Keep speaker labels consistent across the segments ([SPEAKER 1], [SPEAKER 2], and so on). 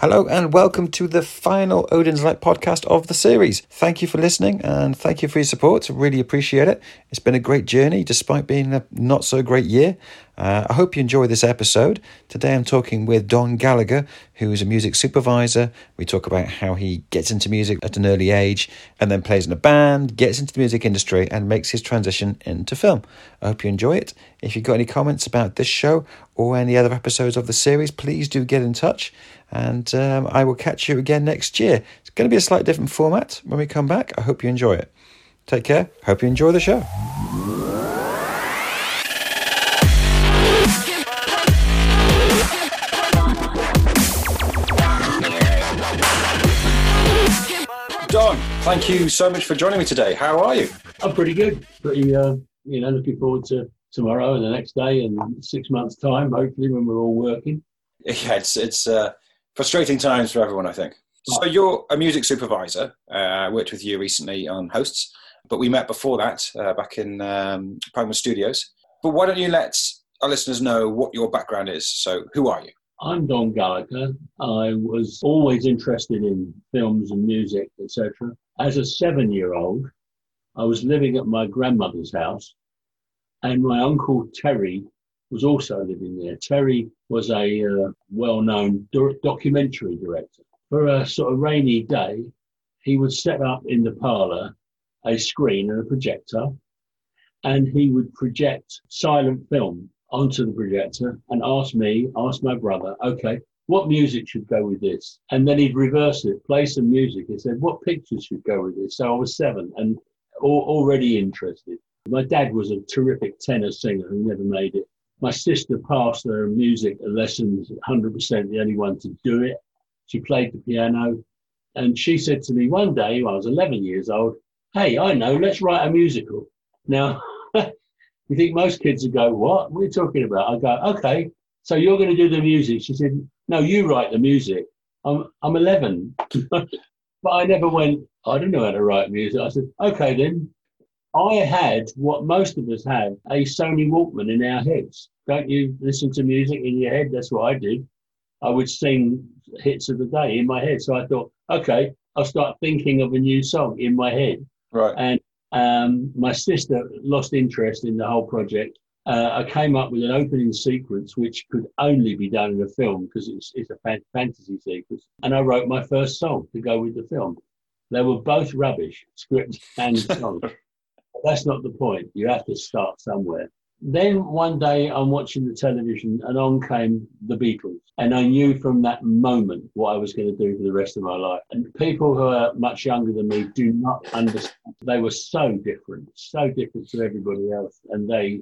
[SPEAKER 1] Hello and welcome to the final Odin's Light podcast of the series. Thank you for listening and thank you for your support. Really appreciate it. It's been a great journey despite being a not so great year. Uh, I hope you enjoy this episode. Today I'm talking with Don Gallagher, who is a music supervisor. We talk about how he gets into music at an early age and then plays in a band, gets into the music industry, and makes his transition into film. I hope you enjoy it. If you've got any comments about this show or any other episodes of the series, please do get in touch. And um, I will catch you again next year. It's going to be a slightly different format when we come back. I hope you enjoy it. Take care. Hope you enjoy the show. Thank you so much for joining me today. How are you?
[SPEAKER 2] I'm pretty good. Pretty, uh, you know, looking forward to tomorrow and the next day and six months' time, hopefully, when we're all working.
[SPEAKER 1] Yeah, it's it's uh, frustrating times for everyone, I think. So you're a music supervisor. Uh, I worked with you recently on Hosts, but we met before that uh, back in um, Studios. But why don't you let our listeners know what your background is? So who are you?
[SPEAKER 2] I'm Don Gallagher. I was always interested in films and music, etc. As a seven-year-old, I was living at my grandmother's house, and my uncle Terry was also living there. Terry was a uh, well-known do- documentary director. For a sort of rainy day, he would set up in the parlour a screen and a projector, and he would project silent film onto the projector and ask me, ask my brother, okay, what music should go with this? And then he'd reverse it, play some music. He said, what pictures should go with this? So I was seven and already interested. My dad was a terrific tenor singer who never made it. My sister passed her music lessons 100%, the only one to do it. She played the piano. And she said to me one day, when I was 11 years old, Hey, I know, let's write a musical. Now, you think most kids would go, What? What are you talking about? I go, Okay, so you're going to do the music. She said, No, you write the music. I'm, I'm 11. but I never went, I don't know how to write music. I said, Okay, then. I had what most of us have a Sony Walkman in our heads. Don't you listen to music in your head? That's what I did. I would sing hits of the day in my head. So I thought, okay, I'll start thinking of a new song in my head.
[SPEAKER 1] Right.
[SPEAKER 2] And um, my sister lost interest in the whole project. Uh, I came up with an opening sequence which could only be done in a film because it's, it's a fan- fantasy sequence. And I wrote my first song to go with the film. They were both rubbish, script and song. That's not the point. You have to start somewhere. Then one day I'm watching the television and on came the Beatles. And I knew from that moment what I was going to do for the rest of my life. And people who are much younger than me do not understand. They were so different, so different to everybody else. And they,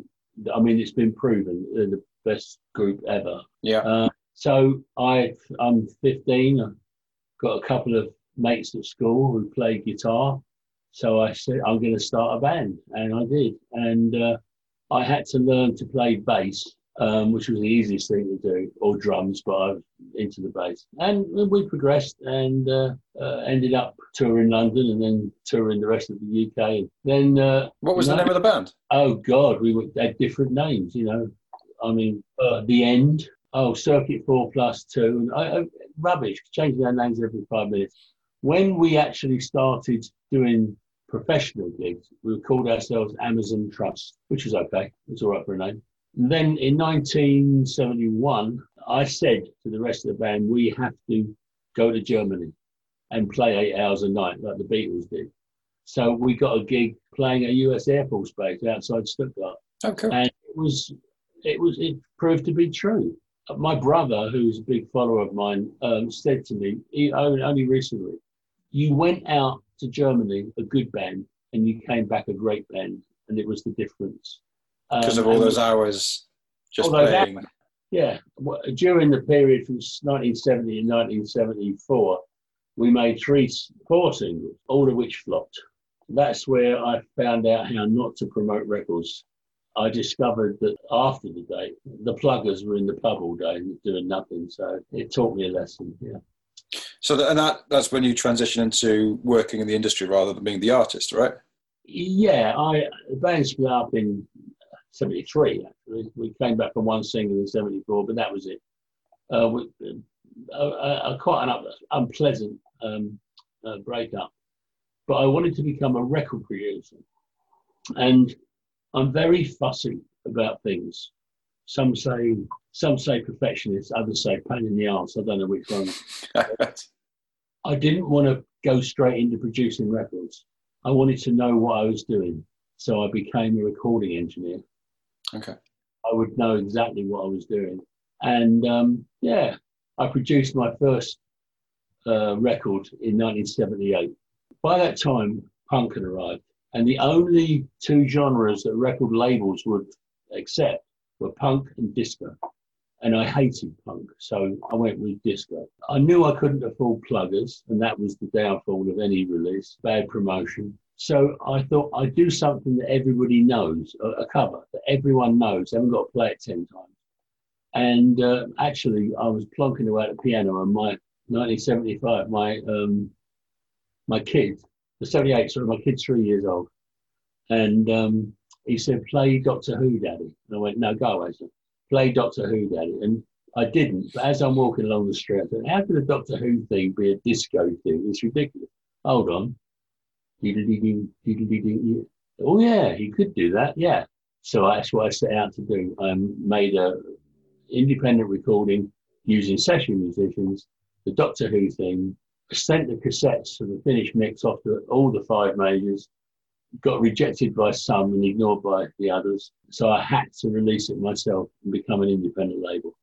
[SPEAKER 2] I mean, it's been proven they're the best group ever.
[SPEAKER 1] Yeah.
[SPEAKER 2] Uh, so I, I'm 15. I've got a couple of mates at school who play guitar. So I said, I'm going to start a band. And I did. And uh, I had to learn to play bass, um, which was the easiest thing to do, or drums, but I was into the bass. And we progressed and uh, uh, ended up touring London and then touring the rest of the UK. Then. Uh,
[SPEAKER 1] what was the name of the band?
[SPEAKER 2] Oh, God, we had different names, you know. I mean, uh, The End. Oh, Circuit 4 plus 2. I, I, rubbish, changing our names every five minutes. When we actually started doing professional gigs, we called ourselves Amazon Trust, which was okay. It's all right for a name. Then in 1971, I said to the rest of the band, we have to go to Germany and play eight hours a night like the Beatles did. So we got a gig playing at US Air Force Base outside Stuttgart.
[SPEAKER 1] Oh, cool.
[SPEAKER 2] And it was, it was, it proved to be true. My brother, who's a big follower of mine, um, said to me he, only recently, you went out to Germany a good band and you came back a great band, and it was the difference.
[SPEAKER 1] Because um, of all those hours just playing. That,
[SPEAKER 2] yeah, during the period from 1970 and 1974, we made three, four singles, all of which flopped. That's where I found out how not to promote records. I discovered that after the date, the pluggers were in the pub all day doing nothing. So it taught me a lesson. Yeah.
[SPEAKER 1] So that, and that that's when you transition into working in the industry rather than being the artist, right?
[SPEAKER 2] Yeah, I the band split up in '73. Actually, we came back from one single in '74, but that was it. Uh, we, a, a, a quite an unpleasant um, uh, breakup. But I wanted to become a record producer, and I'm very fussy about things. Some say some say perfectionist, others say pain in the arse. I don't know which one. I didn't want to go straight into producing records. I wanted to know what I was doing, so I became a recording engineer.
[SPEAKER 1] Okay.
[SPEAKER 2] I would know exactly what I was doing. And um, yeah, I produced my first uh, record in 1978. By that time, punk had arrived, and the only two genres that record labels would accept were punk and disco. And I hated punk, so I went with disco. I knew I couldn't afford pluggers, and that was the downfall of any release, bad promotion. So I thought I'd do something that everybody knows, a, cover that everyone knows. They haven't got to play it 10 times. And uh, actually, I was plonking away at the piano, and my 1975, my um, my kid, the 78, sorry, my kid's three years old, and um, he said, "Play Doctor Who, Daddy." And I went, "No, go away, son. Play Doctor Who, Daddy." And I didn't. But as I'm walking along the street, I said, "How could a Doctor Who thing be a disco thing? It's ridiculous." Hold on. Oh yeah, he could do that. Yeah. So that's what I set out to do. I made a independent recording using session musicians, the Doctor Who thing, sent the cassettes to the finished mix off to all the five majors, got rejected by some and ignored by the others. So I had to release it myself and become an independent label.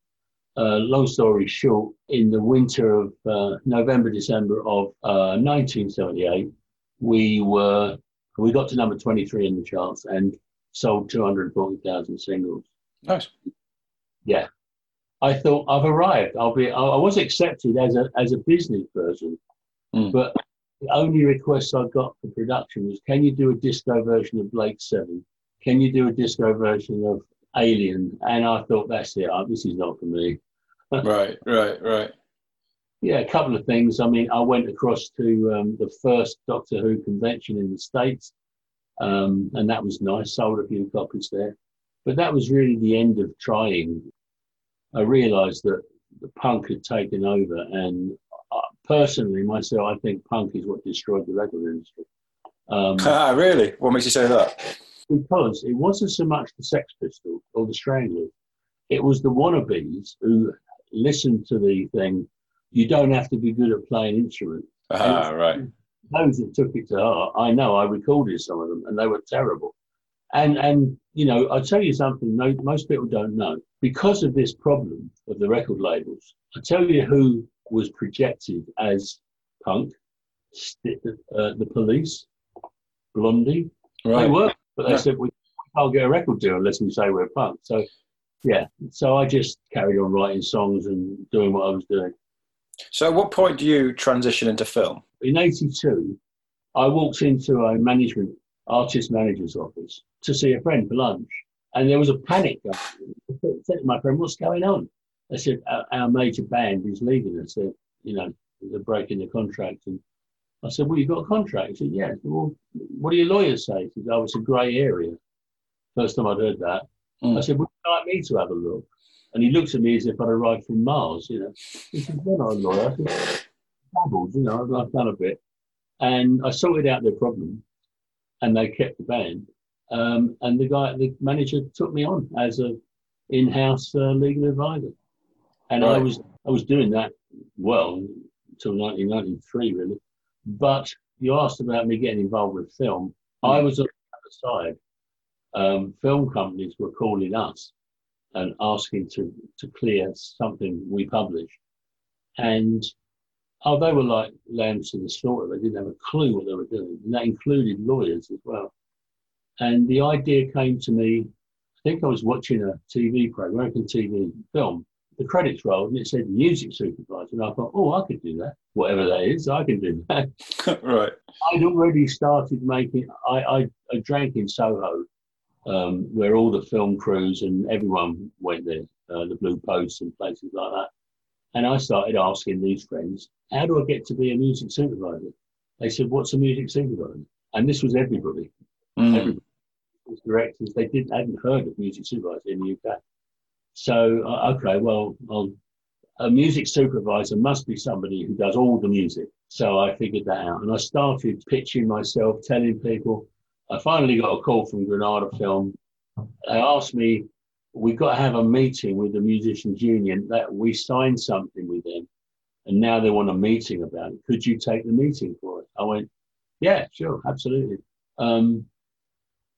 [SPEAKER 2] Uh, long story short, in the winter of uh, November, December of uh, 1978, we were we got to number 23 in the charts and sold 240,000 singles.
[SPEAKER 1] Nice.
[SPEAKER 2] Yeah, I thought I've arrived. I'll be. I was accepted as a as a business person,
[SPEAKER 1] Mm.
[SPEAKER 2] but the only request I got for production was, "Can you do a disco version of Blake Seven? Can you do a disco version of Alien?" And I thought, "That's it. This is not for me."
[SPEAKER 1] Right, right, right.
[SPEAKER 2] Yeah, a couple of things. I mean, I went across to um, the first Doctor Who convention in the States, um, and that was nice. Sold a few copies there. But that was really the end of trying. I realised that the punk had taken over, and uh, personally, myself, I think punk is what destroyed the record industry. Um,
[SPEAKER 1] Ah, really? What makes you say that?
[SPEAKER 2] because it wasn't so much the Sex Pistols or the Stranglers, it was the wannabes who listened to the thing. You don't have to be good at playing instruments.
[SPEAKER 1] Ah, right.
[SPEAKER 2] Those that took it to heart, I know I recorded some of them, and they were terrible. And and you know, I'll tell you something. No, most people don't know because of this problem of the record labels. I'll tell you who was projected as punk: st- uh, the Police, Blondie.
[SPEAKER 1] Right.
[SPEAKER 2] They were, but they
[SPEAKER 1] Yeah.
[SPEAKER 2] said we can't get a record deal unless we say we're punk. So, yeah. So I just carried on writing songs and doing what I was doing.
[SPEAKER 1] So, at what point do you transition into film?
[SPEAKER 2] In '82, I walked into a management artist manager's office to see a friend for lunch, and there was a panic. I said to my friend, "What's going on?" I said, "Our, our major band is leaving." I said, "You know, they're breaking the contract." And I said, "Well, you've got a contract." He said, "Yeah." Said, well, what do your lawyers say? He said, "Oh, it's a grey area." First time I'd heard that.
[SPEAKER 1] Mm.
[SPEAKER 2] I said, "Would you like me to have a look?" And he looked at me as if I'd arrived from Mars. You know, he said, "You're not a lawyer." I said, "Dabbled, you know, I've, done a bit." And I sorted out their problem, and they kept the band. Um, and the guy, the manager, took me on as a in-house uh, legal advisor, and I was I was doing that well until 1993, really. But you asked about me getting involved with film. I was on the other side. Um, film companies were calling us and asking to to clear something we published, and oh, they were like lambs to the slaughter. They didn't have a clue what they were doing, and that included lawyers as well. And the idea came to me. I think I was watching a TV program, American TV film. The credits rolled and it said music supervisor, and I thought, oh, I could do that. Whatever that is, I can do that.
[SPEAKER 1] right.
[SPEAKER 2] I'd already started making. I I, I drank in Soho, um, where all the film crews and everyone went there, uh, the Blue Posts and places like that. And I started asking these friends, "How do I get to be a music supervisor?" They said, "What's a music supervisor?" And this was everybody,
[SPEAKER 1] Mm.
[SPEAKER 2] everybody, was directors. They didn't hadn't heard of music supervisor in the UK. So uh, okay, well, I'll a music supervisor must be somebody who does all the music. So I figured that out. And I started pitching myself, telling people. I finally got a call from Granada Film. They asked me, we've got to have a meeting with the Musicians Union that we signed something with them. And now they want a meeting about it. Could you take the meeting for it? I went, yeah, sure, absolutely. Um,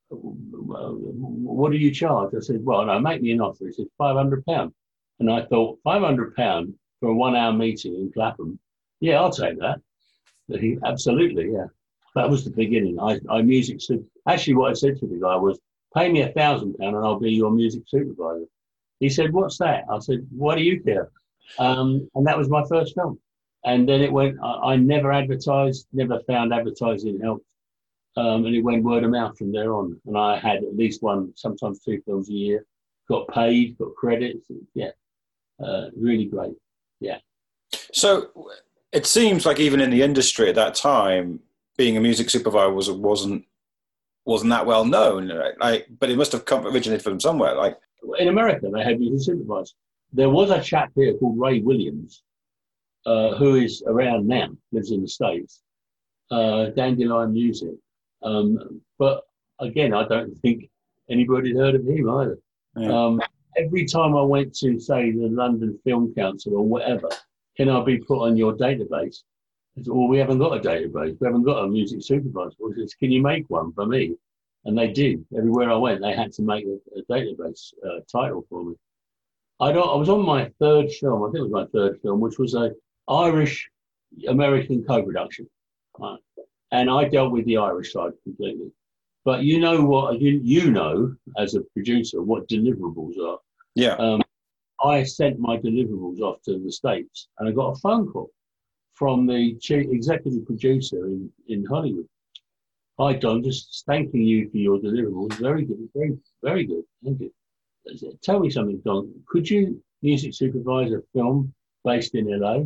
[SPEAKER 2] what do you charge? I said, well, no, make me an offer. He said, £500. And I thought, £500 for a one hour meeting in Clapham? Yeah, I'll take that. He, absolutely, yeah. That was the beginning. I, I music, actually, what I said to the guy was, pay me a thousand pound and I'll be your music supervisor. He said, what's that? I said, what do you care? Um, and that was my first film. And then it went, I, I never advertised, never found advertising helped. Um, and it went word of mouth from there on. And I had at least one, sometimes two films a year, got paid, got credits. Yeah, uh, really great. Yeah.
[SPEAKER 1] So it seems like even in the industry at that time, being a music supervisor was, wasn't wasn't that well known. Like, but it must have come originated from somewhere. Like
[SPEAKER 2] in America, they had music supervisors. There was a chap here called Ray Williams, uh, who is around now, lives in the states. Uh, Dandelion Music, um, but again, I don't think anybody had heard of him either. Yeah. Um, every time I went to, say, the London Film Council or whatever, can I be put on your database? Said, well, we haven't got a database. We haven't got a music supervisor. I said, can you make one for me? And they did. Everywhere I went, they had to make a, a database uh, title for me. I, don't, I was on my third film. I think it was my third film, which was a Irish American co-production. Right? and I dealt with the Irish side completely. But you know what you you know as a producer what deliverables are.
[SPEAKER 1] Yeah. Um,
[SPEAKER 2] I sent my deliverables off to the states, and I got a phone call from the chief executive producer in, in Hollywood. Hi Don, just thanking you for your deliverables. Very good, very very good. Thank you. Uh, tell me something, Don. Could you music supervise a film based in LA?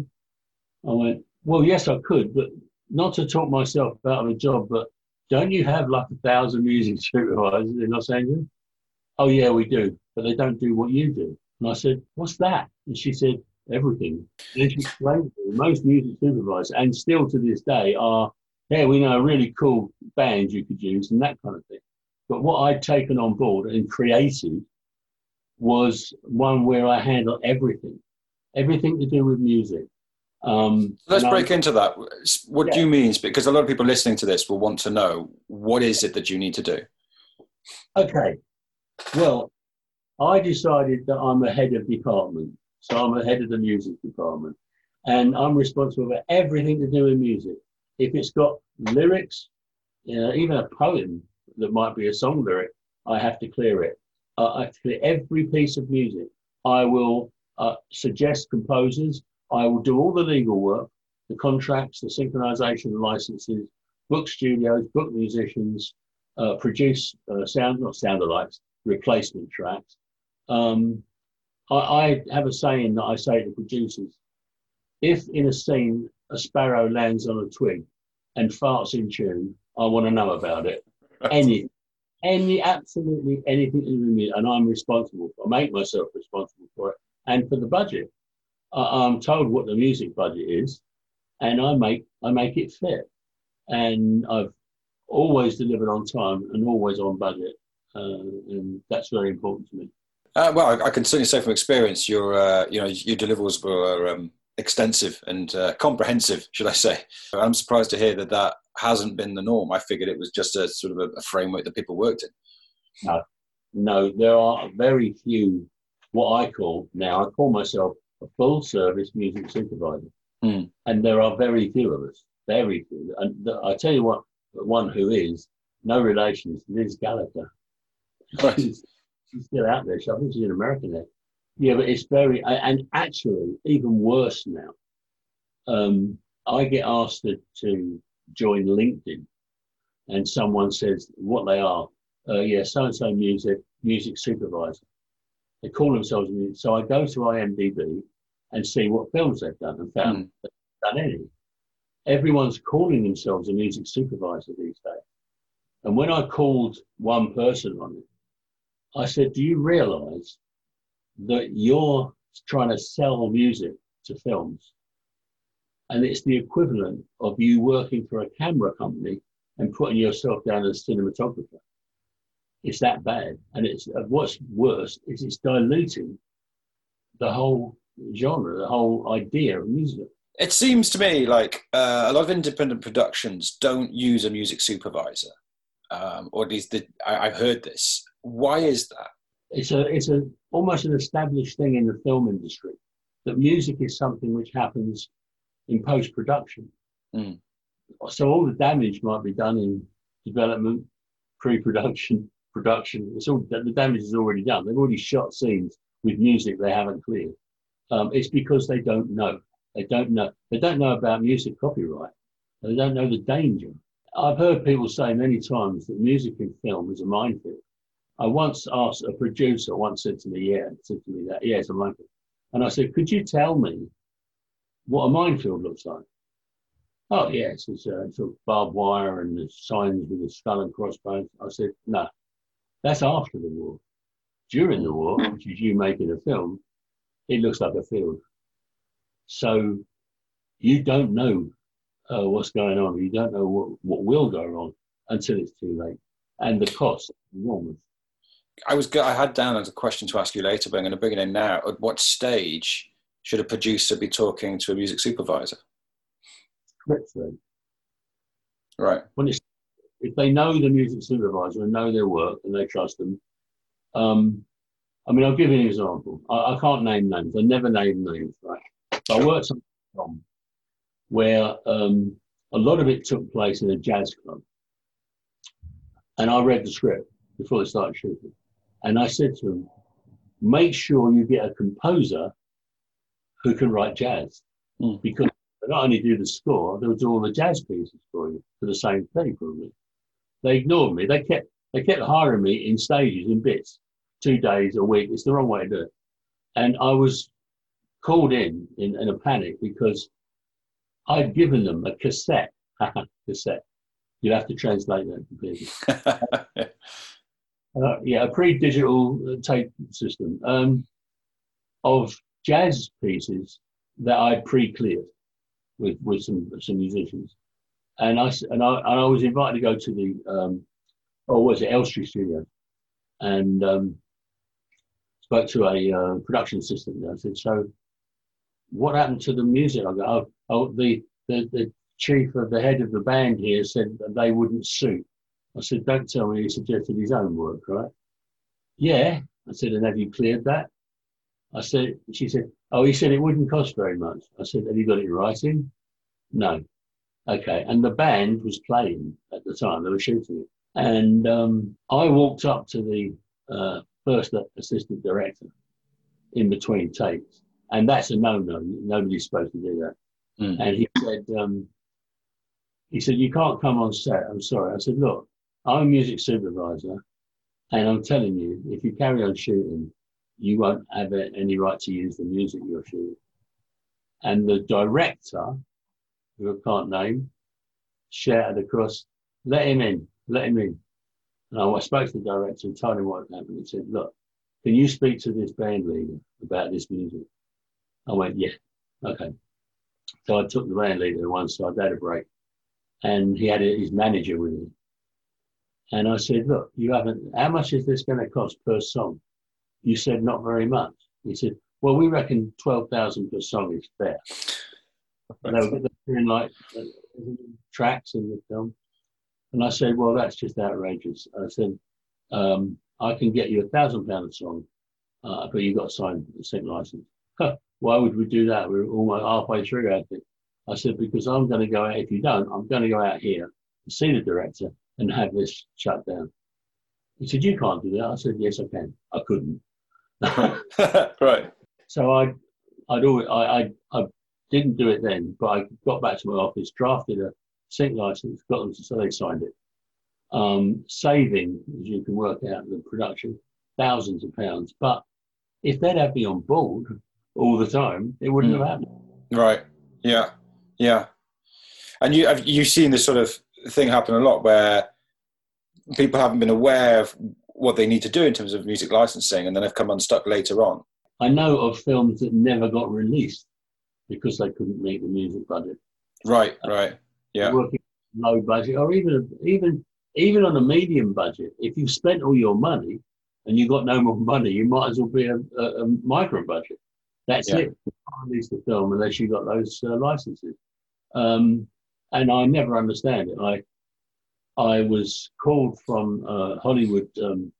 [SPEAKER 2] I went, well, yes, I could, but not to talk myself out of a job, but don't you have like a thousand music supervisors in Los Angeles? Oh yeah, we do, but they don't do what you do. And I said, what's that? And she said, everything. And to me, most music supervisors, and still to this day, are, yeah, we know a really cool band you could use and that kind of thing. But what I'd taken on board and created was one where I handle everything, everything to do with music.
[SPEAKER 1] Um, Let's break into that. What yeah. do you mean? Because a lot of people listening to this will want to know what is it that you need to do.
[SPEAKER 2] Okay. Well, I decided that I'm a head of department, so I'm the head of the music department, and I'm responsible for everything to do with music. If it's got lyrics, uh, even a poem that might be a song lyric, I have to clear it. Uh, I have to clear every piece of music. I will uh, suggest composers I will do all the legal work, the contracts, the synchronization licenses, book studios, book musicians, uh, produce uh, sound, not sound alikes, replacement tracks. Um, I, I, have a saying that I say to producers if in a scene a sparrow lands on a twig and farts in tune, I want to know about it. Any, any, absolutely anything to do with me, and I'm responsible for. I make myself responsible for it, and for the budget. I'm told what the music budget is, and I make I make it fit. And I've always delivered on time and always on budget, uh, and that's very important to me.
[SPEAKER 1] Uh, well, I can certainly say from experience, your uh, you know your deliverables were um, extensive and uh, comprehensive, should I say? I'm surprised to hear that that hasn't been the norm. I figured it was just a sort of a, framework that people worked in.
[SPEAKER 2] No, no, there are very few. What I call now, I call myself a full service music supervisor. Mm. And there are very few of us, very few. And the, I tell you what, one who is, no relation is Liz Gallagher. Right. She's, still out there. I think she's in America now. Yeah, but it's very, and actually, even worse now. Um, I get asked to, to join LinkedIn, and someone says what they are. Uh, yeah, so and so music, music supervisor. They call themselves music. So I go to IMDb and see what films they've done and found mm. they've done any. Everyone's calling themselves a music supervisor these days. And when I called one person on it, I said, Do you realize that you're trying to sell music to films. And it's the equivalent of you working for a camera company and putting yourself down as cinematographer. It's that bad. And it's uh, what's worse is it's diluting the whole genre, the whole idea of music.
[SPEAKER 1] It seems to me like uh, a lot of independent productions don't use a music supervisor, um, or at least the, I, I've heard this. Why is that?
[SPEAKER 2] It's a it's a almost an established thing in the film industry that music is something which happens in post production.
[SPEAKER 1] Mm.
[SPEAKER 2] So all the damage might be done in development, pre production, production. It's all the damage is already done. They've already shot scenes with music they haven't cleared. Um, it's because they don't know. They don't know. They don't know about music copyright. They don't know the danger. I've heard people say many times that music in film is a minefield. I once asked a producer, once said to me, yeah, said to me that, yeah, it's a minefield. And I said, could you tell me what a minefield looks like? Oh, yes, it's, uh, it's a barbed wire and the signs with the skull and crossbones. I said, no, that's after the war. During the war, which is you making a film, it looks like a field. So you don't know uh, what's going on. You don't know what, what will go wrong until it's too late. And the cost enormous.
[SPEAKER 1] I was I had down as a question to ask you later, but I'm going to bring it in now. At what stage should a producer be talking to a music supervisor?
[SPEAKER 2] Correctly.
[SPEAKER 1] Right.
[SPEAKER 2] When it's, if they know the music supervisor and know their work and they trust them, um, I mean, I'll give you an example. I, I can't name names. I never name names, right? But I worked on where um, a lot of it took place in a jazz club. And I read the script before they started shooting. And I said to them, make sure you get a composer who can write jazz.
[SPEAKER 1] Mm.
[SPEAKER 2] Because they not only do the score, they'll do all the jazz pieces for you for the same thing, probably. They ignored me. They kept they kept hiring me in stages, in bits, two days a week. It's the wrong way to do it. And I was called in, in in a panic because I'd given them a cassette. cassette. You have to translate that completely. uh, yeah, a pre-digital tape system um, of jazz pieces that I'd pre-cleared with with some some musicians, and I and I and I was invited to go to the um, oh was it Elstree Studio, and um, spoke to a uh, production assistant. I said, so what happened to the music? I go, oh, oh the, the the chief of the head of the band here said that they wouldn't suit. I said, don't tell me he suggested his own work, right? Yeah. I said, and have you cleared that? I said, she said, oh, he said it wouldn't cost very much. I said, have you got it in writing? No. Okay. And the band was playing at the time, they were shooting it. And um, I walked up to the uh, first assistant director in between takes. And that's a no-no. Nobody's supposed to do that.
[SPEAKER 1] Mm.
[SPEAKER 2] And he said, um, he said, you can't come on set. I'm sorry. I said, look, I'm a music supervisor, and I'm telling you, if you carry on shooting, you won't have any right to use the music you're shooting. And the director, who I can't name, shouted across, let him in, let him in. And I spoke to the director and told him what had happened. He said, look, can you speak to this band leader about this music? I went, yeah, okay. So I took the band leader to one side, they had a break, and he had his manager with him. And I said, look, you haven't, how much is this going to cost per song? You said, not very much. He said, well, we reckon 12,000 per song is fair. And they were doing like tracks in the film. And I said, well, that's just outrageous. I said, um, I can get you a thousand pound a song, uh, but you've got to sign a sync license. Why would we do that? We're almost halfway through our thing. I said, because I'm going to go out, if you don't, I'm going to go out here and see the director and have this shut down. He said, you can't do that. I said, yes, I can. I couldn't.
[SPEAKER 1] right.
[SPEAKER 2] So I, I'd always, I, I, I didn't do it then, but I got back to my office, drafted a sync license, got them to, so they signed it. Um, saving, as you can work out, the production, thousands of pounds. But if they'd had me on board all the time, it wouldn't mm. have happened.
[SPEAKER 1] Right. Yeah. Yeah. And you have you seen this sort of thing happen a lot where people haven't been aware of what they need to do in terms of music licensing and then have come unstuck later on.
[SPEAKER 2] I know of films that never got released because they couldn't meet the music budget.
[SPEAKER 1] Right, right, yeah.
[SPEAKER 2] Working low budget, or even even even on a medium budget, if you've spent all your money and you've got no more money, you might as well be a, a, a micro budget. That's yeah. it. You can't release the film unless you got those uh, licenses. Um, and I never understand it. I I was called from uh, Hollywood, um,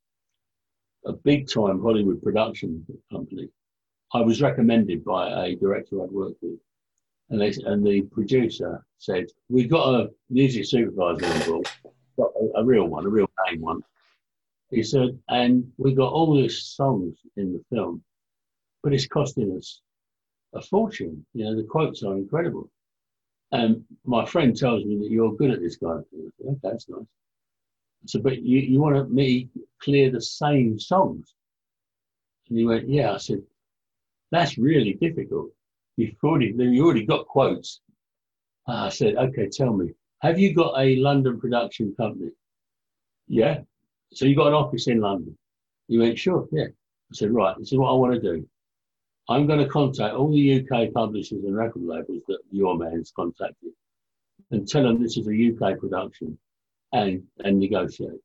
[SPEAKER 2] a big time Hollywood production company. I was recommended by a director I'd worked with, and they and the producer said, "We've got a music supervisor board, got a, a real one, a real name one." He said, "And we got all these songs in the film, but it's costing us a fortune. You know, the quotes are incredible." And my friend tells me that you're good at this kind of thing. Okay, that's nice. So, but you, you want me clear the same songs? And he went, yeah. I said, that's really difficult. You've already, you already got quotes. I said, okay, tell me, have you got a London production company? Yeah. So you got an office in London? He went, sure, yeah. I said, right, this is what I want to do. I'm going to contact all the UK publishers and record labels that your man's contacted and tell them this is a UK production and, and negotiate.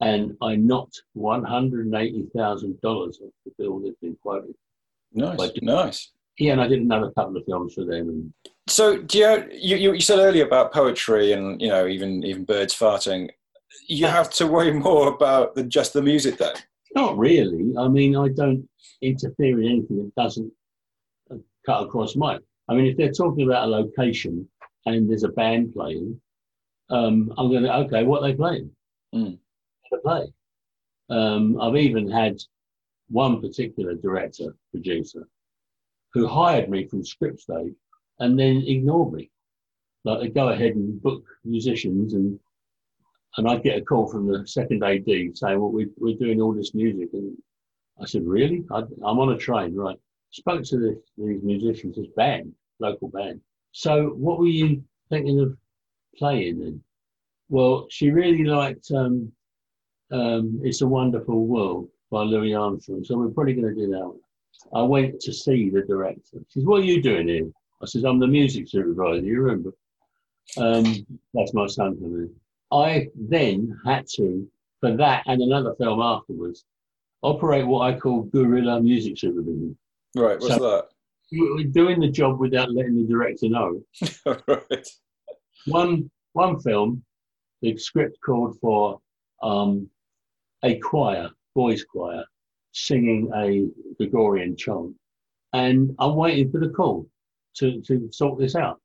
[SPEAKER 2] And I knocked $180,000 off the bill that's been quoted.
[SPEAKER 1] Nice, nice.
[SPEAKER 2] Yeah, and I did another couple of films for them. And...
[SPEAKER 1] So, do you, you, you said earlier about poetry and, you know, even, even birds farting. You have to worry more about than just the music then?
[SPEAKER 2] Not really. I mean, I don't interfere in anything that doesn't uh, cut across my. I mean, if they're talking about a location and there's a band playing, um, I'm going to, okay, what are they playing? Mm. To play. Um, I've even had one particular director, producer, who hired me from script stage and then ignored me. Like they go ahead and book musicians and and I'd get a call from the second AD saying, well, we, we're doing all this music. And I said, really? I, am on a train, right? Spoke to the, these musicians, this band, local band. So what were you thinking of playing then? Well, she really liked um, um, It's a Wonderful World by Louis Armstrong. So we're probably going to do that one. I went to see the director. She says, what are you doing here? I says, I'm the music supervisor, you remember? Um, that's my son for me. I then had to, for that and another film afterwards, operate what I call guerrilla music supervision.
[SPEAKER 1] Right, what's so that?
[SPEAKER 2] Doing the job without letting the director know. right. One one film, the script called for um, a choir, boys' choir, singing a Gregorian chant, and I'm waiting for the call to, to sort this out.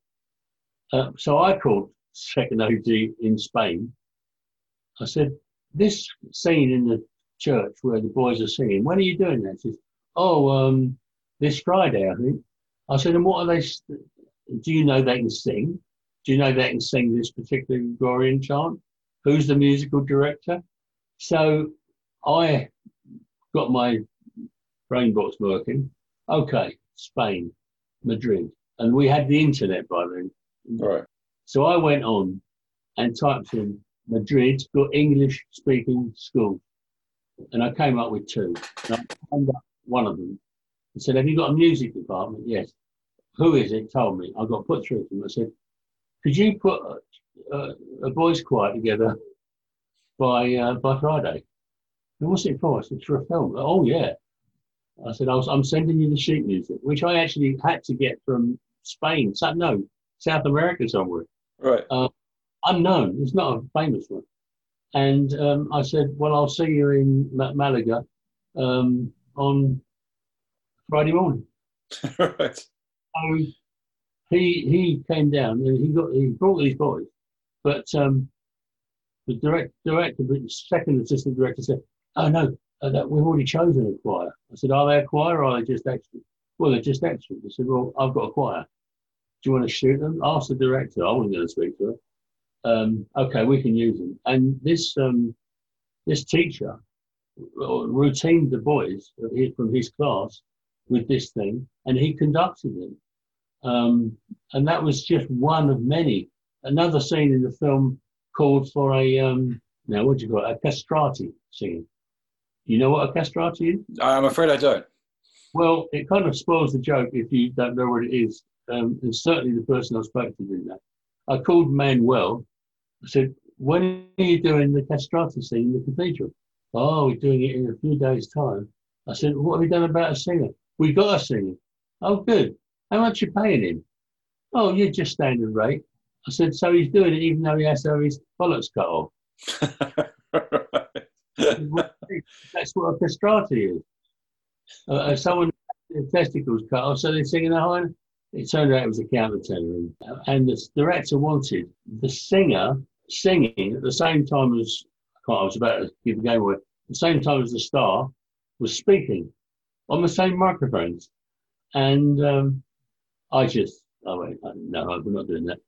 [SPEAKER 2] Uh, so I called second OG in Spain. I said, this scene in the church where the boys are singing, when are you doing that? She says, oh, um, this Friday, I think. I said, and what are they, do you know they can sing? Do you know they can sing this particular Gregorian chant? Who's the musical director? So I got my brain box working. Okay, Spain, Madrid. And we had the internet by then.
[SPEAKER 1] Right.
[SPEAKER 2] So I went on and typed in Madrid, got English speaking school. And I came up with two. And I found up one of them and said, Have you got a music department? Yes. Who is it? Told me. I got put through to them. I said, Could you put a, a, a boys' choir together by uh, by Friday? And what's it for? I said, For a film. Oh, yeah. I said, I was, I'm sending you the sheet music, which I actually had to get from Spain. No, South America somewhere.
[SPEAKER 1] Right. Uh,
[SPEAKER 2] unknown. It's not a famous one. And um, I said, well, I'll see you in Malaga um, on Friday morning.
[SPEAKER 1] right.
[SPEAKER 2] So he he came down and he got he brought these boys, but um, the direct director, the second assistant director said, "Oh no, uh, that we've already chosen a choir." I said, "Are they a choir or are they just extras?" Well, they're just extras. I said, "Well, I've got a choir." Do you want to shoot them? Ask the director. I wasn't going to speak to her. Um, okay, we can use them. And this um, this teacher routined the boys from his class with this thing, and he conducted them. Um, and that was just one of many. Another scene in the film called for a um, now what do you call it? A castrati scene. You know what a castrati is?
[SPEAKER 1] I'm afraid I don't.
[SPEAKER 2] Well, it kind of spoils the joke if you don't know what it is. Um, and certainly the person I spoke to did that. I called Manuel. I said, when are you doing the castrati scene in the cathedral? Oh, we're doing it in a few days' time. I said, what have you done about a singer? We got a singer. Oh, good. How much are you paying him? Oh, you're just standard rate. I said, so he's doing it even though he has to have his bollocks cut off. That's what a castrati is. Uh, uh someone testicles cut off, so they're singing a high. It turned out it was a countertenor, and the director wanted the singer singing at the same time as I was about to give the game away. At the same time as the star was speaking on the same microphones, and um, I just, oh wait, no, we're not doing that.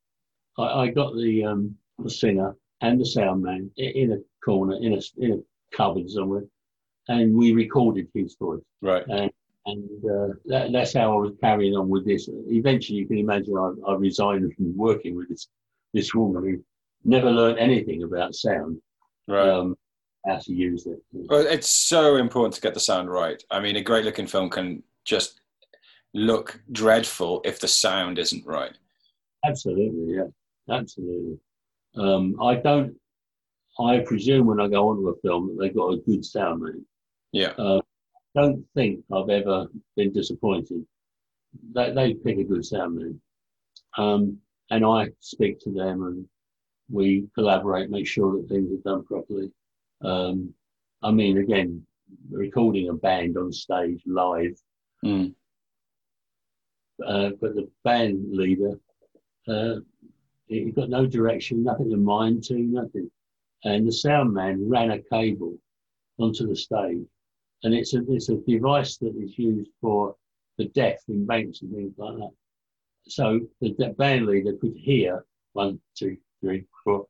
[SPEAKER 2] I, I got the um, the singer and the sound man in a corner in a in a cupboard somewhere, and we recorded his voice.
[SPEAKER 1] Right.
[SPEAKER 2] And and uh, that, that's how I was carrying on with this. Eventually, you can imagine I, I resigned from working with this this woman who never learned anything about sound.
[SPEAKER 1] Right.
[SPEAKER 2] Um, how to use it.
[SPEAKER 1] Well, it's so important to get the sound right. I mean, a great looking film can just look dreadful if the sound isn't right.
[SPEAKER 2] Absolutely, yeah, absolutely. Um, I don't. I presume when I go onto a film that they've got a good sound man.
[SPEAKER 1] Yeah.
[SPEAKER 2] Uh, don't think I've ever been disappointed. They, they pick a good sound man. Um, and I speak to them and we collaborate, make sure that things are done properly. Um, I mean, again, recording a band on stage live,
[SPEAKER 1] mm.
[SPEAKER 2] uh, but the band leader, uh, he got no direction, nothing to mind to, nothing. And the sound man ran a cable onto the stage and it's a it's a device that is used for the deaf in banks and things like that. So the, the band leader could hear one, two, three, four,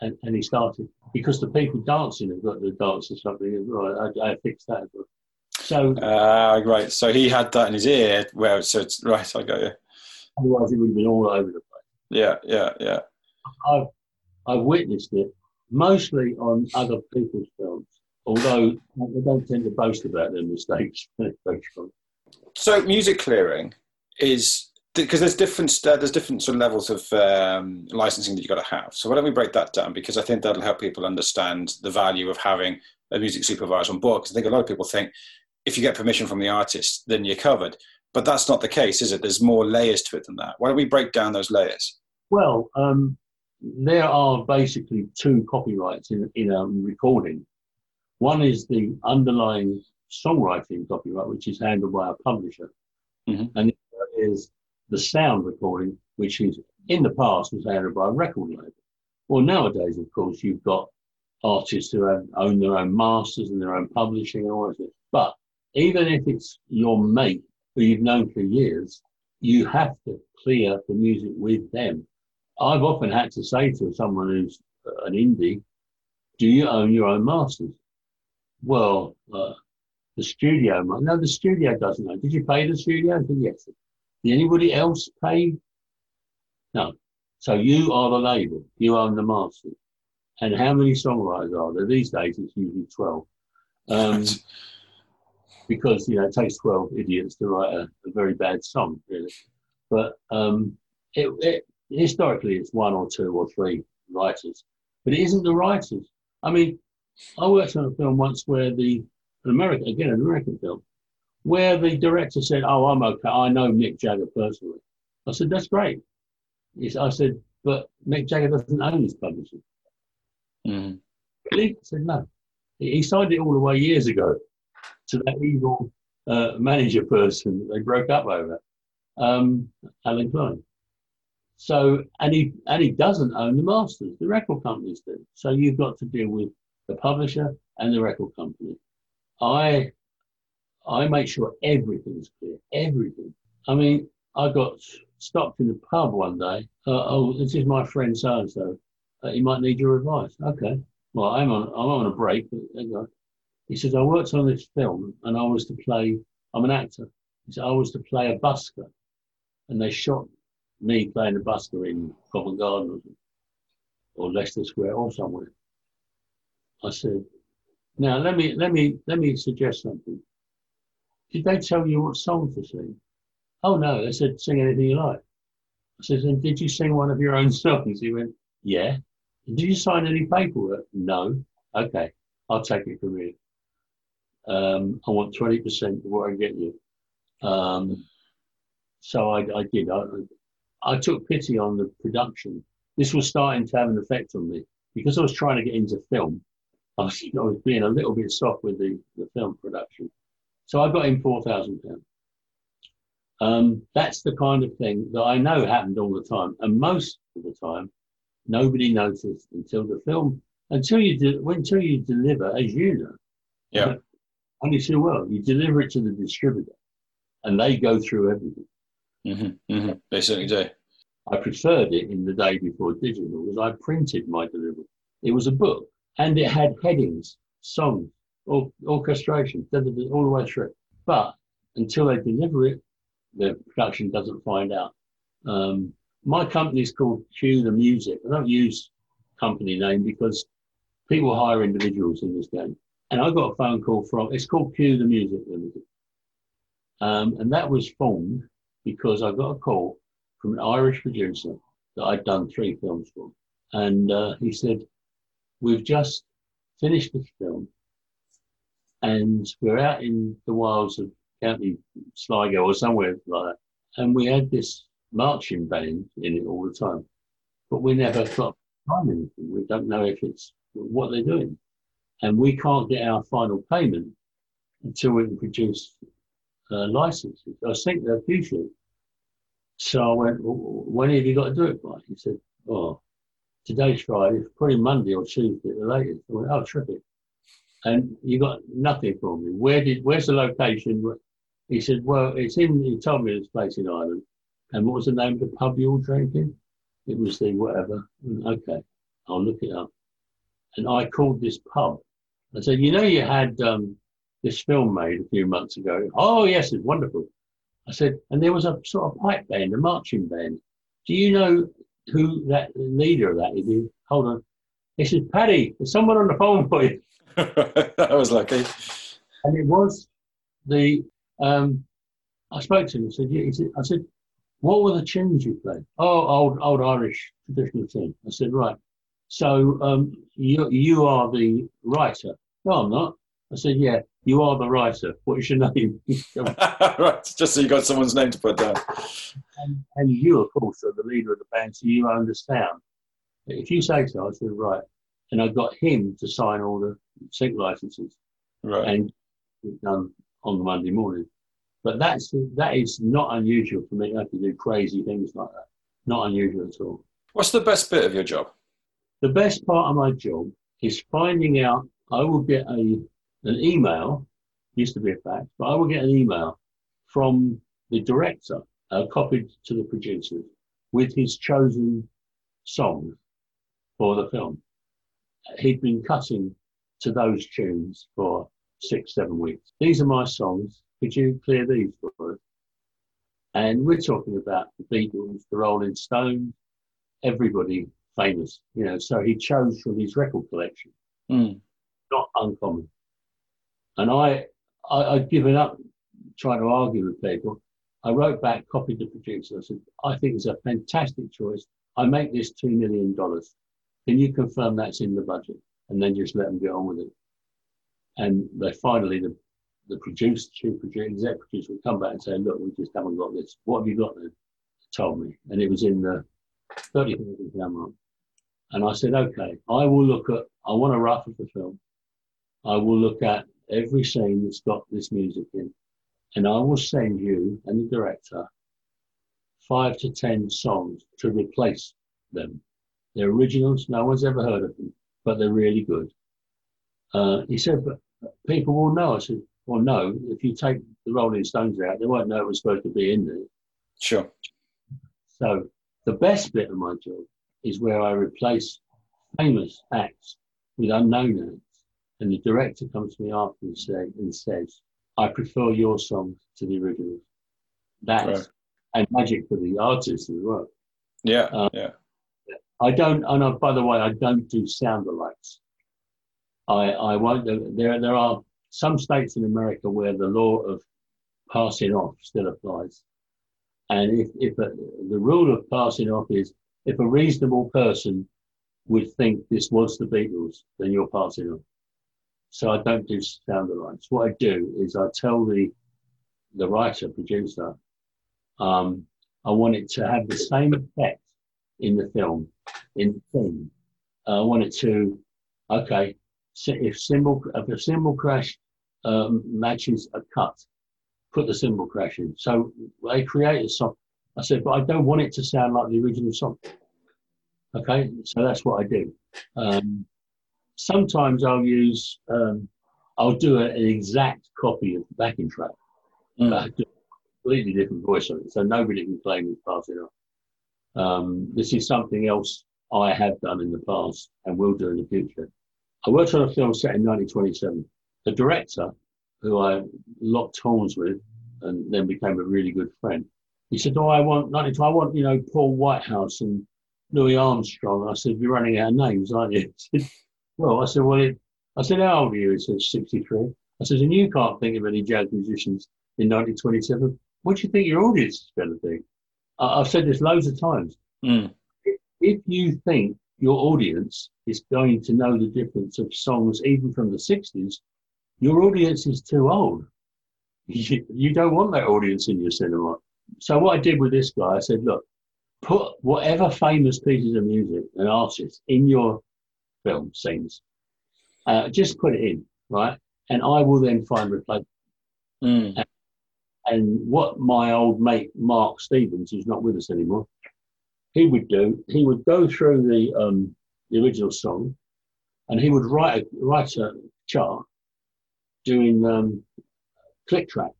[SPEAKER 2] and, and he started because the people dancing have got the dance or something as well. I, I fixed that well. So
[SPEAKER 1] uh, right, so he had that in his ear. Where so it's right. I got you.
[SPEAKER 2] Otherwise, it would have been all over the place.
[SPEAKER 1] Yeah, yeah, yeah.
[SPEAKER 2] I've I've witnessed it mostly on other people's films although they don't tend to boast about their mistakes.
[SPEAKER 1] so music clearing is because there's different uh, there's different sort of levels of um, licensing that you've got to have. So why don't we break that down? Because I think that'll help people understand the value of having a music supervisor on board. Because I think a lot of people think if you get permission from the artist, then you're covered. But that's not the case, is it? There's more layers to it than that. Why don't we break down those layers?
[SPEAKER 2] Well, um, there are basically two copyrights in, in a recording. One is the underlying songwriting copyright, which is handled by a publisher,
[SPEAKER 1] mm-hmm.
[SPEAKER 2] and the other is the sound recording, which is in the past was handled by a record label. Well, nowadays, of course, you've got artists who have, own their own masters and their own publishing and all that. But even if it's your mate who you've known for years, you have to clear the music with them. I've often had to say to someone who's an indie, do you own your own masters? Well, uh, the studio, no, the studio doesn't know. Did you pay the studio? Said, yes. Did anybody else pay? No. So you are the label. You own the master. And how many songwriters are there? These days it's usually 12. Um, because, you know, it takes 12 idiots to write a, a very bad song, really. But um, it, it, historically it's one or two or three writers. But it isn't the writers. I mean, I worked on a film once where the an American again an American film where the director said, "Oh, I'm okay. I know Mick Jagger personally." I said, "That's great." I said, "But Mick Jagger doesn't own his publishing."
[SPEAKER 1] Mm.
[SPEAKER 2] Really? I said, "No." He signed it all away years ago to that evil uh, manager person. that They broke up over um, Allen Klein. So, and he and he doesn't own the masters. The record companies do. So you've got to deal with the publisher, and the record company. I I make sure everything's clear, everything. I mean, I got stopped in the pub one day. Uh, oh, this is my friend so and so. He might need your advice. Okay. Well, I'm on I'm on a break. But, he says I worked on this film and I was to play. I'm an actor. He said I was to play a busker, and they shot me playing a busker in Covent Garden or Leicester Square or somewhere. I said, now let me let me let me suggest something. Did they tell you what song to sing? Oh no, they said sing anything you like. I said, and did you sing one of your own songs? He went, yeah. Did you sign any paperwork? No. Okay, I'll take it from you. Um, I want 20% of what I get you. Um, so I, I did. I, I took pity on the production. This was starting to have an effect on me because I was trying to get into film. I was, I was being a little bit soft with the, the film production. So I got in £4,000. Um, that's the kind of thing that I know happened all the time. And most of the time, nobody noticed until the film, until you, de- until you deliver, as you know.
[SPEAKER 1] Yeah.
[SPEAKER 2] Only too well. You deliver it to the distributor and they go through everything.
[SPEAKER 1] Mm-hmm, mm-hmm. They certainly do.
[SPEAKER 2] I preferred it in the day before digital because I printed my delivery. It was a book and it had headings, songs, or, orchestration, all the way through. But until they deliver it, the production doesn't find out. Um, my company is called Cue the Music. I don't use company name because people hire individuals in this game. And I got a phone call from, it's called Cue the Music Limited. Um, and that was formed because I got a call from an Irish producer that I'd done three films for. And uh, he said, We've just finished this film and we're out in the wilds of County Sligo or somewhere like that. And we had this marching band in it all the time, but we never got time anything. We don't know if it's what they're doing. And we can't get our final payment until we can produce uh, licenses. I think they're usually. So I went, well, when have you got to do it by? He said, today's Friday, probably Monday or Tuesday at the latest. I went, oh, terrific. And you got nothing for me. Where did, where's the location? He said, well, it's in, he told me this place in Ireland. And what was the name of the pub you were drinking? It was the whatever. Okay, I'll look it up. And I called this pub. I said, you know, you had um, this film made a few months ago. Oh, yes, it's wonderful. I said, and there was a sort of pipe band, a marching band. Do you know who that leader of that is? He, hold on. He said, Paddy, there's someone on the phone for you.
[SPEAKER 1] that was lucky.
[SPEAKER 2] And it was the, um, I spoke to him. He said, yeah. He said, I said, what were the tunes you played? Oh, old, old Irish traditional tune. I said, right. So um, you, you are the writer. No, I'm not. I said, yeah, you are the writer. What is your name?
[SPEAKER 1] right, just so you got someone's name to put down.
[SPEAKER 2] And, and, you, of course, are the leader of the band, so you understand. If you say so, I said, right. And I got him to sign all the sync licenses.
[SPEAKER 1] Right.
[SPEAKER 2] And it's done on the Monday morning. But that's that is not unusual for me. I can do crazy things like that. Not unusual at all.
[SPEAKER 1] What's the best bit of your job?
[SPEAKER 2] The best part of my job is finding out. I will get a an email, used to be a fax, but I will get an email from the director, uh, copied to the producers, with his chosen songs for the film. He'd been cutting to those tunes for six, seven weeks. These are my songs. Could you clear these for us? And we're talking about the Beatles, the Rolling Stones, everybody famous, you know. So he chose from his record collection.
[SPEAKER 1] Mm.
[SPEAKER 2] Not uncommon. And I, I, I'd given up trying to argue with people. I wrote back, copied the producer. I said, I think it's a fantastic choice. I make this $2 million. Can you confirm that's in the budget? And then just let them get on with it. And they finally, the, the producer, chief producer, exec producer would come back and say, look, we just haven't got this. What have you got then? Told me. And it was in the 30,000 pound mark. And I said, okay, I will look at, I want a rough of the film. I will look at every scene that's got this music in. And I will send you and the director five to ten songs to replace them. They're originals, no one's ever heard of them, but they're really good. Uh, he said, but people will know. I said, well, no, if you take the Rolling Stones out, they won't know it was supposed to be in there.
[SPEAKER 1] Sure.
[SPEAKER 2] So the best bit of my job is where I replace famous acts with unknown acts. And the director comes to me after and, say, and says, I prefer your songs to the originals. That's right. and magic for the artist as well.
[SPEAKER 1] Yeah, um, yeah.
[SPEAKER 2] I don't, and I, by the way, I don't do sound alikes. I, I won't. There, there are some states in America where the law of passing off still applies. And if, if a, the rule of passing off is if a reasonable person would think this was the Beatles, then you're passing off. So I don't do sound alikes. What I do is I tell the the writer, producer, um, I want it to have the same effect in the film, in the theme. Uh, I want it to, okay, if cymbal if a cymbal crash um, matches a cut, put the cymbal crash in. So they create a song. I said, but I don't want it to sound like the original song. Okay, so that's what I do. Um, sometimes I'll use, um, I'll do a, an exact copy of the backing track. Mm. completely different voice on it, so nobody can claim it's passing off. Um, this is something else I have done in the past and will do in the future. I worked on a film set in 1927. The director, who I locked horns with and then became a really good friend, he said, "Oh, I want 92. I want you know Paul Whiteman and Louis Armstrong." I said, "You're running out of names, aren't you?" Well, I said, "Well," it, I said, "How old are you?" He said, "63." I said, "And you can't think of any jazz musicians in 1927. What do you think your audience is going to think?" I've said this loads of times.
[SPEAKER 1] Mm.
[SPEAKER 2] If, if you think your audience is going to know the difference of songs even from the 60s, your audience is too old. You, you don't want that audience in your cinema. So what I did with this guy, I said, look, put whatever famous pieces of music and artists in your film scenes, uh, just put it in, right? And I will then find replacement.
[SPEAKER 1] Mm.
[SPEAKER 2] And, and what my old mate Mark Stevens, who's not with us anymore, he would do, he would go through the um, the original song, and he would write a, write a chart doing um, click track.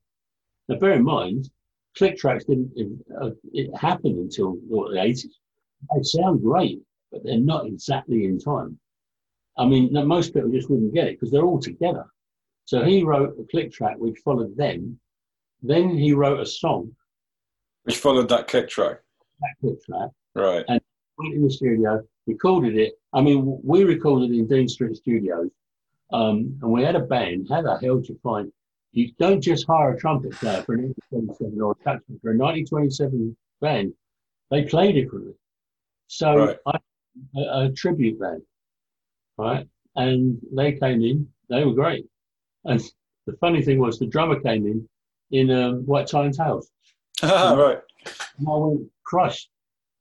[SPEAKER 2] Now, bear in mind, click tracks didn't uh, it happened until what, the eighties. They sound great, but they're not exactly in time. I mean, most people just wouldn't get it because they're all together. So he wrote a click track which followed them. Then he wrote a song
[SPEAKER 1] which followed that click track.
[SPEAKER 2] That click track,
[SPEAKER 1] Right.
[SPEAKER 2] And went in the studio, recorded it. I mean, we recorded it in Dean Street Studios, um, and we had a band. How the hell do you find? You don't just hire a trumpet player for an 1927 or a for a 1927 band. They play differently. So
[SPEAKER 1] right.
[SPEAKER 2] I, a, a tribute band, right? And they came in. They were great. And the funny thing was, the drummer came in in um, White Tie and Tails.
[SPEAKER 1] right.
[SPEAKER 2] And I went crushed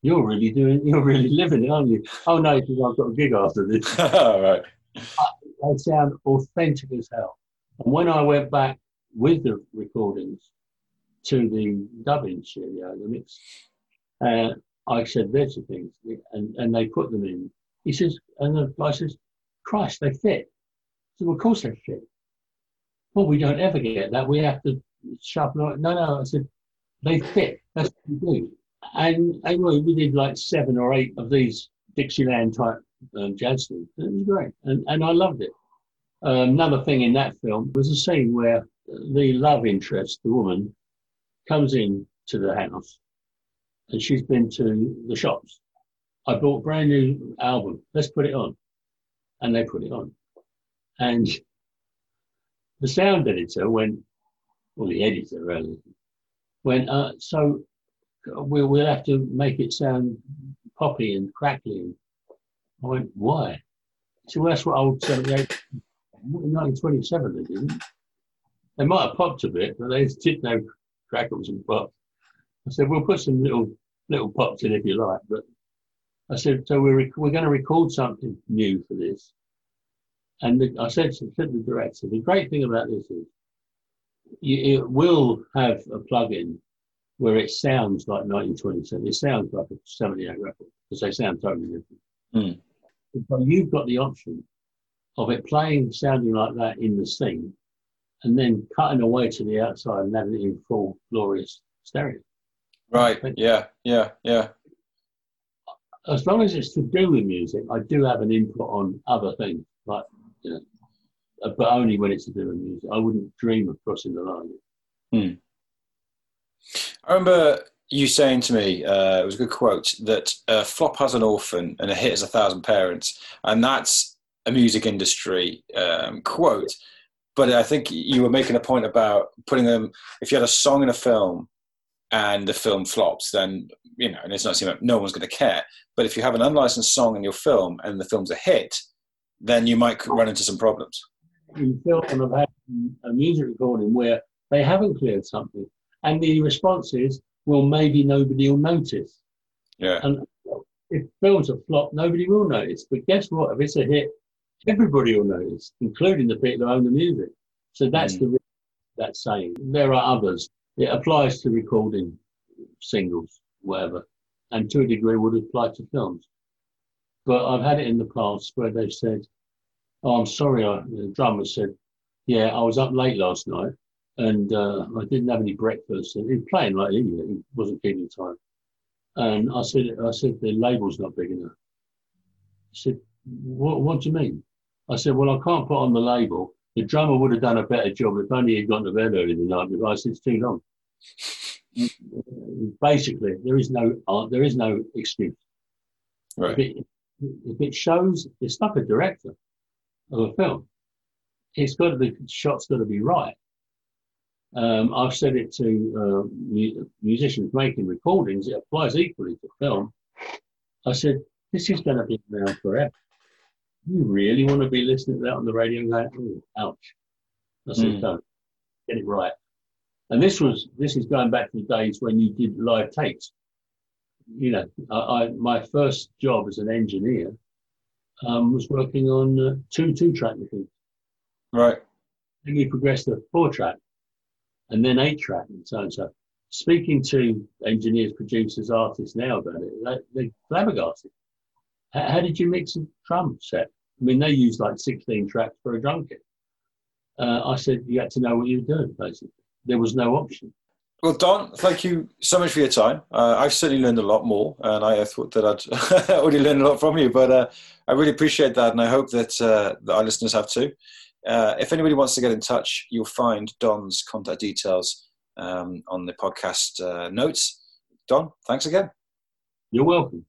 [SPEAKER 2] you're really doing, you're really living it, aren't you? Oh no, because I've got a gig after this.
[SPEAKER 1] right.
[SPEAKER 2] They sound authentic as hell. And when I went back with the recordings to the dubbing studio, the mix, uh, I said, there's the things, and, and they put them in. He says, and the guy says, Christ, they fit. So of course they fit. Well, we don't ever get that. We have to sharpen it. No, no, I said, they fit. That's what we do and anyway, we did like seven or eight of these Dixieland type um, jazz things. It was great, and and I loved it. Um, another thing in that film was a scene where the love interest, the woman, comes in to the house, and she's been to the shops. I bought brand new album. Let's put it on, and they put it on, and the sound editor went, well, the editor really went. Uh, so we'll, we'll have to make it sound poppy and crackly. I went, why? So that's what old 78, 1927 they didn't. They might have popped a bit, but they did no crackles and pops. I said, we'll put some little little pops in if you like, but I said, so we're, rec- we're going to record something new for this. And the, I said to, to the director, the great thing about this is you, it will have a plug-in where it sounds like 1927. It sounds like a 78 record because they sound totally different.
[SPEAKER 1] Mm.
[SPEAKER 2] But you've got the option of it playing, sounding like that in the scene, and then cutting away to the outside and having it in full glorious stereo.
[SPEAKER 1] Right. Yeah. Yeah. Yeah.
[SPEAKER 2] As long as it's to do with music, I do have an input on other things, like you know, but only when it's to do with music. I wouldn't dream of crossing the line.
[SPEAKER 1] Hmm. I remember you saying to me, uh, it was a good quote, that a flop has an orphan and a hit has a thousand parents. And that's a music industry um, quote. but I think you were making a point about putting them. If you had a song in a film and the film flops, then you know, and it's not saying no one's going to care. But if you have an unlicensed song in your film and the film's a hit, then you might run into some problems.
[SPEAKER 2] In film, I've had a music recording where they haven't cleared something, and the response is, "Well, maybe nobody will notice."
[SPEAKER 1] Yeah.
[SPEAKER 2] And if films are flop, nobody will notice. But guess what? If it's a hit, everybody will notice, including the people who own the music. So that's mm. the that saying. There are others. It applies to recording singles, whatever, and to a degree would apply to films. But I've had it in the past where they've said, "Oh, I'm sorry," I, the drummer said, "Yeah, I was up late last night and uh, I didn't have any breakfast." And he was playing like. He wasn't keeping time. And I said, "I said the label's not big enough." He said, "What? What do you mean?" I said, "Well, I can't put on the label." The drummer would have done a better job if only he'd gone to bed early the night before. I said, "It's too long." Basically, there is no uh, there is no excuse.
[SPEAKER 1] Right.
[SPEAKER 2] If it, if it shows, it's like a director of a film. It's got to be shot's got to be right. Um, I've said it to uh, musicians making recordings. It applies equally to film. I said, "This is going to be around forever. You really want to be listening to that on the radio and going, oh, ouch." I said, mm. "Don't get it right." And this was this is going back to the days when you did live takes you know, I, I, my first job as an engineer um, was working on uh, two two track machines.
[SPEAKER 1] Right.
[SPEAKER 2] Then we progressed to four track, and then eight track, and so on. So, speaking to engineers, producers, artists now about it, they, they're flabbergasted. How, did you mix a drum set? I mean, they use like 16 tracks for a drum kit. Uh, I said you had to know what you were doing, basically. There was no option.
[SPEAKER 1] Well, Don, thank you so much for your time. Uh, I've certainly learned a lot more, and I thought that I'd already learned a lot from you, but uh, I really appreciate that, and I hope that, uh, that our listeners have too. Uh, if anybody wants to get in touch, you'll find Don's contact details um, on the podcast uh, notes. Don, thanks again.
[SPEAKER 2] You're welcome.